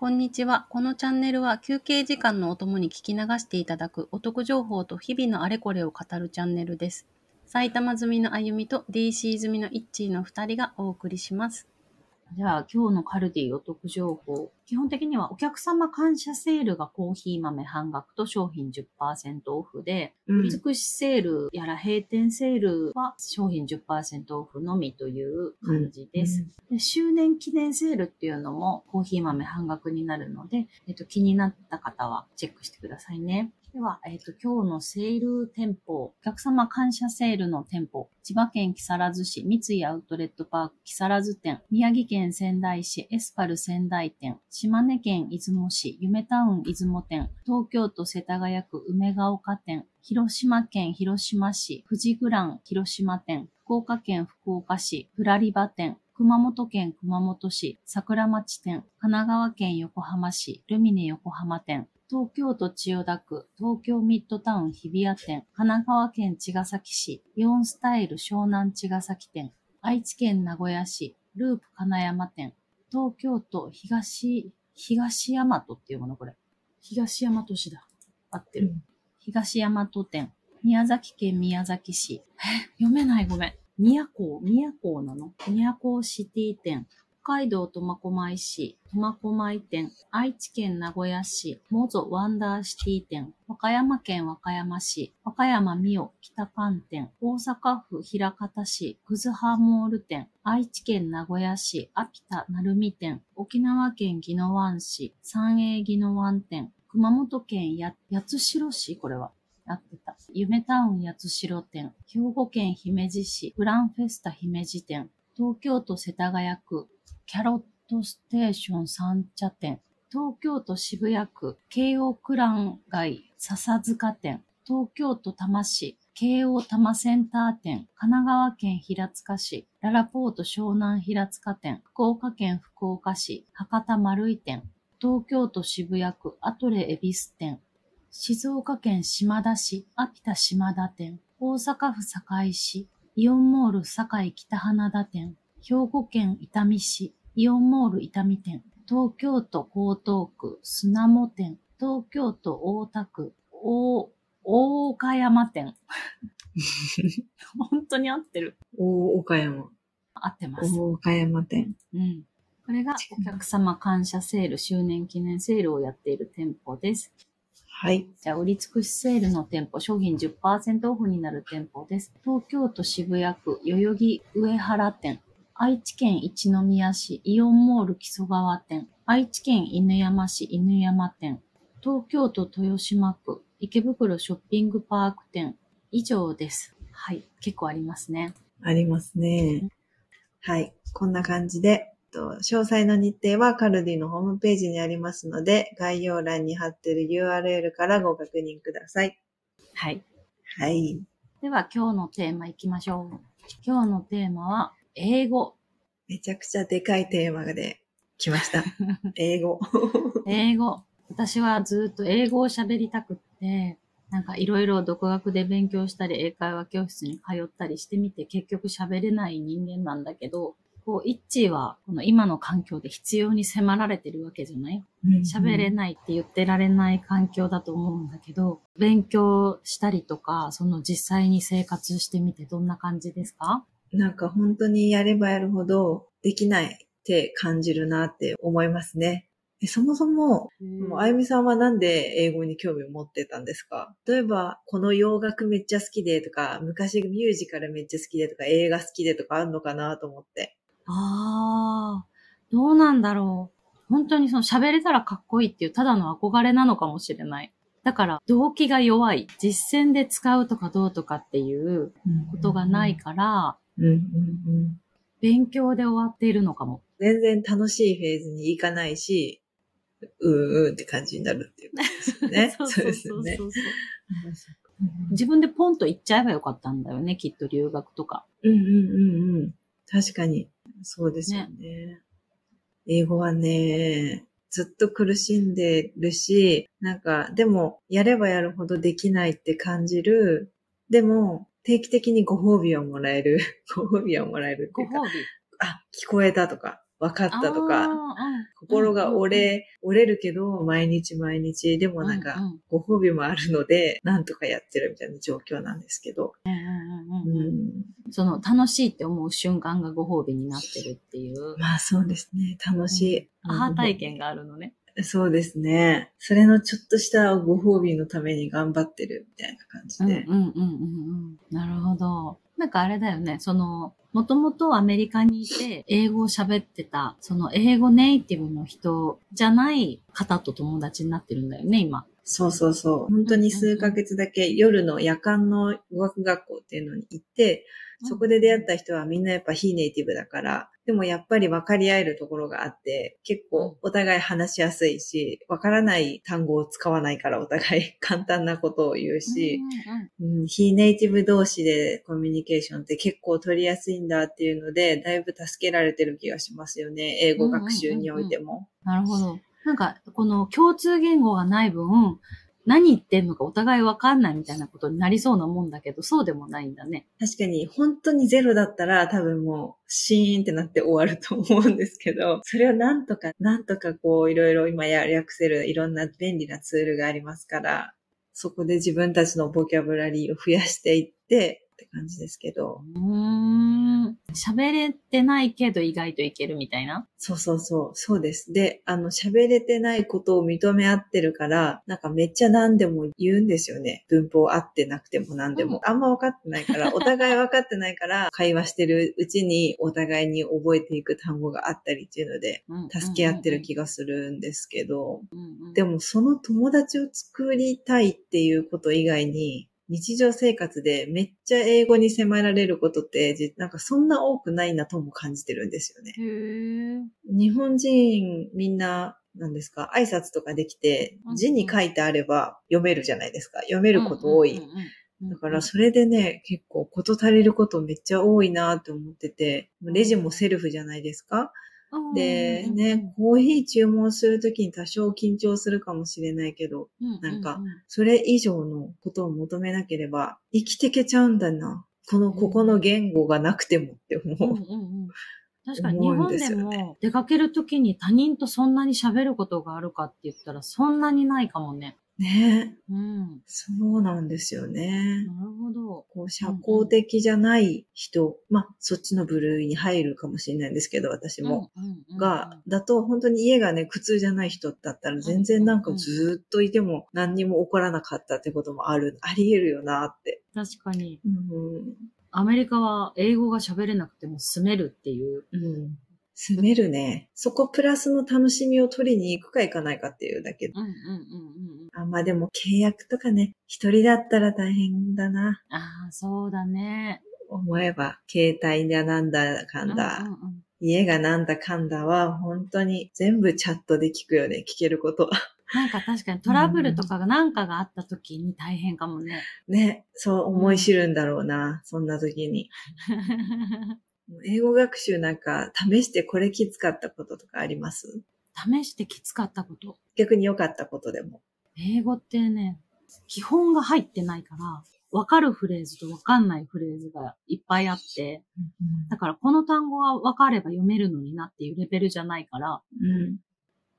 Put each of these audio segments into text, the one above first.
こんにちは。このチャンネルは休憩時間のお供に聞き流していただくお得情報と日々のあれこれを語るチャンネルです。埼玉済みのあゆみと DC 済みのイッチーの2人がお送りします。じゃあ今日のカルディお得情報。基本的にはお客様感謝セールがコーヒー豆半額と商品10%オフで、うん尽くしセールやら閉店セールは商品10%オフのみという感じです。で周年記念セールっていうのもコーヒー豆半額になるので、えっと、気になった方はチェックしてくださいね。では、えっと、今日のセール店舗、お客様感謝セールの店舗、千葉県木更津市三井アウトレットパーク木更津店、宮城県仙台市エスパル仙台店、島根県出雲市夢タウン出雲店、東京都世田谷区梅ヶ丘店、広島県広島市富士グラン広島店、福岡県福岡市プラリバ店、熊本県熊本市桜町店、神奈川県横浜市ルミネ横浜店、東京都千代田区東京ミッドタウン日比谷店、神奈川県茅ヶ崎市イオンスタイル湘南茅ヶ崎店、愛知県名古屋市ループ金山店、東京都東、東大和っていうものこれ。東大和市だ。合ってる。東大和店、宮崎県宮崎市。え、読めないごめん。宮古、宮古なの？宮交シティ店。北海道苫小牧市、苫小牧店、愛知県名古屋市、モゾワンダーシティ店、和歌山県和歌山市、和歌山ミオ北館店、大阪府枚方市、くずはモール店、愛知県名古屋市、アピタ鳴海店、沖縄県宜野湾市、サンエー宜野湾店、熊本県や八代市、これは。合ってた。夢タウン八代店、兵庫県姫路市、グランフェスタ姫路店、東京都世田谷区、キャロットステーション三茶店、東京都渋谷区、京王クラン街笹塚店、東京都多摩市、京王多摩センター店、神奈川県平塚市、ララポート湘南平塚店、福岡県福岡市、博多丸井店、東京都渋谷区、アトレ恵比寿店、静岡県島田市、アピタ島田店、大阪府堺市、イオンモール堺北花田店、兵庫県伊丹市、イオンモール伊丹店、東京都江東区砂も店、東京都大田区大、大岡山店。本当に合ってる。大岡山。合ってます。大岡山店。うん。これがお客様感謝セール、周年記念セールをやっている店舗です。はい。じゃあ、売り尽くしセールの店舗、商品10%オフになる店舗です。東京都渋谷区代々木上原店、愛知県一宮市イオンモール木曽川店、愛知県犬山市犬山店、東京都豊島区池袋ショッピングパーク店、以上です。はい。結構ありますね。ありますね。はい。こんな感じで、と詳細の日程はカルディのホームページにありますので、概要欄に貼ってる URL からご確認ください。はい。はい。では、今日のテーマいきましょう。今日のテーマは、英語。めちゃくちゃでかいテーマで来ました。英語。英語。私はずっと英語を喋りたくって、なんかいろいろ独学で勉強したり、英会話教室に通ったりしてみて、結局喋れない人間なんだけど、こう、イッチーは、この今の環境で必要に迫られてるわけじゃない？喋れないって言ってられない環境だと思うんだけど、勉強したりとか、その実際に生活してみてどんな感じですか？なんか本当にやればやるほどできないって感じるなって思いますね。でそもそも、もうあゆみさんはなんで英語に興味を持ってたんですか？例えば、この洋楽めっちゃ好きでとか、昔ミュージカルめっちゃ好きでとか、映画好きでとかあるのかなと思って。ああ、どうなんだろう。本当にその喋れたらかっこいいっていうただの憧れなのかもしれない。だから動機が弱い。実践で使うとかどうとかっていうことがないから、うんうんうん。勉強で終わっているのかも。全然楽しいフェーズに行かないし、うーんうんって感じになるっていうことですよね。そうですよね。自分でポンと言っちゃえばよかったんだよね、きっと留学とか。うんうんうんうん。確かに。そうですよね。英語はね、ずっと苦しんでるし、なんか、でも、やればやるほどできないって感じる。でも、定期的にご褒美をもらえる。ご褒美をもらえるっていうか。あ、聞こえたとか、分かったとか、心が折れ、折れるけど、毎日毎日、でもなんか、ご褒美もあるので、なんとかやってるみたいな状況なんですけど。その、楽しいって思う瞬間がご褒美になってるっていう。まあそうですね。楽しい。アハ体験があるのね。そうですね。それのちょっとしたご褒美のために頑張ってるみたいな感じで。うんうんうんうん。なるほど。なんかあれだよね。その、もともとアメリカにいて英語を喋ってた、その英語ネイティブの人じゃない方と友達になってるんだよね、今。そうそうそう。本当に数ヶ月だけ夜の夜間の語学学校っていうのに行って、そこで出会った人はみんなやっぱ非ネイティブだから、でもやっぱり分かり合えるところがあって、結構お互い話しやすいし、分からない単語を使わないからお互い 簡単なことを言うし、うん、非ネイティブ同士でコミュニケーションって結構取りやすいんだっていうので、だいぶ助けられてる気がしますよね。英語学習においても。なるほど。なんか、この共通言語がない分、何言ってんのかお互いわかんないみたいなことになりそうなもんだけど、そうでもないんだね。確かに、本当にゼロだったら多分もう、シーンってなって終わると思うんですけど、それをなんとか、なんとかこう、いろいろ今や略せるいろんな便利なツールがありますから、そこで自分たちのボキャブラリーを増やしていって、って感じですけど。うん。喋れてないけど意外といけるみたいな？そうそうそう。そうです。で、あの、喋れてないことを認め合ってるから、なんかめっちゃ何でも言うんですよね。文法合ってなくても何でも。うん、あんま分かってないから、お互い分かってないから、会話してるうちにお互いに覚えていく単語があったりっていうので、助け合ってる気がするんですけど、でもその友達を作りたいっていうこと以外に、日常生活でめっちゃ英語に迫られることって、なんかそんな多くないなとも感じてるんですよね。日本人みんな、なんですか、挨拶とかできて、字に書いてあれば読めるじゃないですか。読めること多い。だからそれでね、結構こと足りることめっちゃ多いなって思ってて、レジもセルフじゃないですか。で、ね、コーヒー注文するときに多少緊張するかもしれないけど、なんか、それ以上のことを求めなければ、生きてけちゃうんだな。この、ここの言語がなくてもって思う。確かに日本でも出かけるときに他人とそんなに喋ることがあるかって言ったらそんなにないかもね。ねうん。そうなんですよね。なるほど。こう、社交的じゃない人、うんうん、まあ、そっちの部類に入るかもしれないんですけど、私も。が、だと、本当に家がね、苦痛じゃない人だったら、全然なんかずっといても何にも起こらなかったってこともある、あり得るよなって。確かに。うん、アメリカは英語が喋れなくても住めるっていう。うん住めるね。そこプラスの楽しみを取りに行くか行かないかっていうだけ。うんうんうんうん。あ、まあでも契約とかね、一人だったら大変だな。ああ、そうだね。思えば、携帯がなんだかんだ、うんうんうん、家がなんだかんだは、本当に全部チャットで聞くよね、聞けることは。なんか確かにトラブルとかが何かがあった時に大変かもね。ね、そう思い知るんだろうな、うん、そんな時に。英語学習なんか試してこれきつかったこととかあります？試してきつかったこと？逆に良かったことでも。英語ってね、基本が入ってないから、わかるフレーズとわかんないフレーズがいっぱいあって、だからこの単語はわかれば読めるのになっていうレベルじゃないから、わ、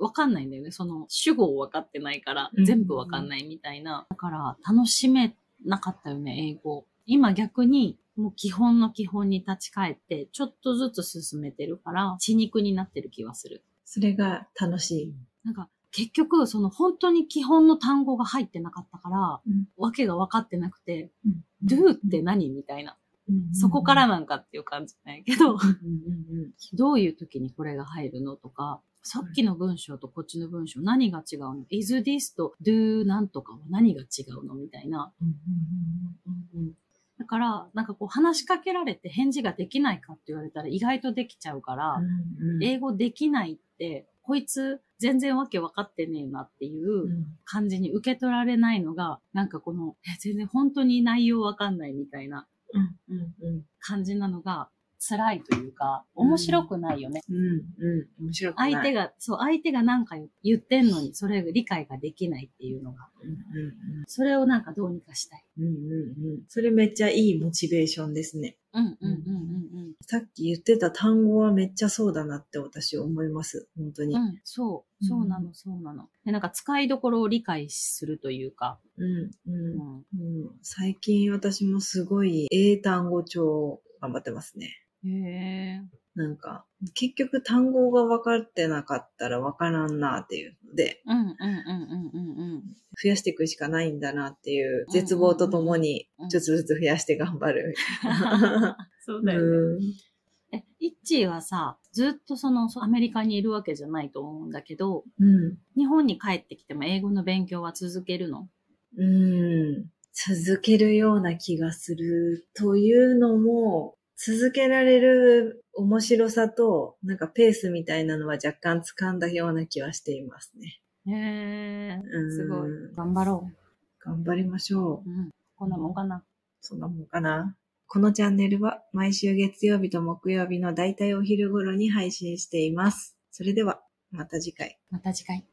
うん、かんないんだよね。その主語をわかってないから、全部わかんないみたいな。だから楽しめなかったよね、英語。今逆にもう基本の基本に立ち返って、ちょっとずつ進めてるから、血肉になってる気はする。それが楽しい。なんか、結局、その本当に基本の単語が入ってなかったから、うん、わけが分かってなくて、うん、do って何みたいな。そこからなんかっていう感じないけど、どういう時にこれが入るのとか、さっきの文章とこっちの文章何が違うの ?is this と do なんとかは何が違うの？みたいな。だから、なんかこう話しかけられて返事ができないかって言われたら意外とできちゃうから、うんうん、英語できないって、こいつ全然わけ分かってねえなっていう感じに受け取られないのが、なんかこの、え全然本当に内容わかんないみたいな感じなのが、辛いというか、面白くないよね。うん、うん、面白くない。相手が、そう、相手が何か言ってんのに、それが理解ができないっていうのが。うん、うん、それをなんかどうにかしたい。うん、うん、うん。それめっちゃいいモチベーションですね。うんうんうんうんさっき言ってた単語はめっちゃそうだなって私思います。本当に。うん。うん、そう。そうなうの、そうなの。で、なんか使いどころを理解するというか。うん、うん。うん。うん最近私もすごい英単語帳を頑張ってますね。なんか、結局単語が分かってなかったら分からんなっていうので、うんうんうんうんうん増やしていくしかないんだなっていう絶望とともにちょっとずつ増やして頑張る。うん。そうだよね。うんえ、イッチーはさ、ずっとそのアメリカにいるわけじゃないと思うんだけど、うん。日本に帰ってきても英語の勉強は続けるの？うん。続けるような気がするというのも、続けられる面白さと、なんかペースみたいなのは若干掴んだような気はしていますね。へえう、んすごい。頑張ろ頑張りましょう。う。うん。こんなもんかな。そんなもんかな。このチャンネルは毎週月曜日と木曜日のだいたいお昼頃に配信しています。それでは、また次回。また次回。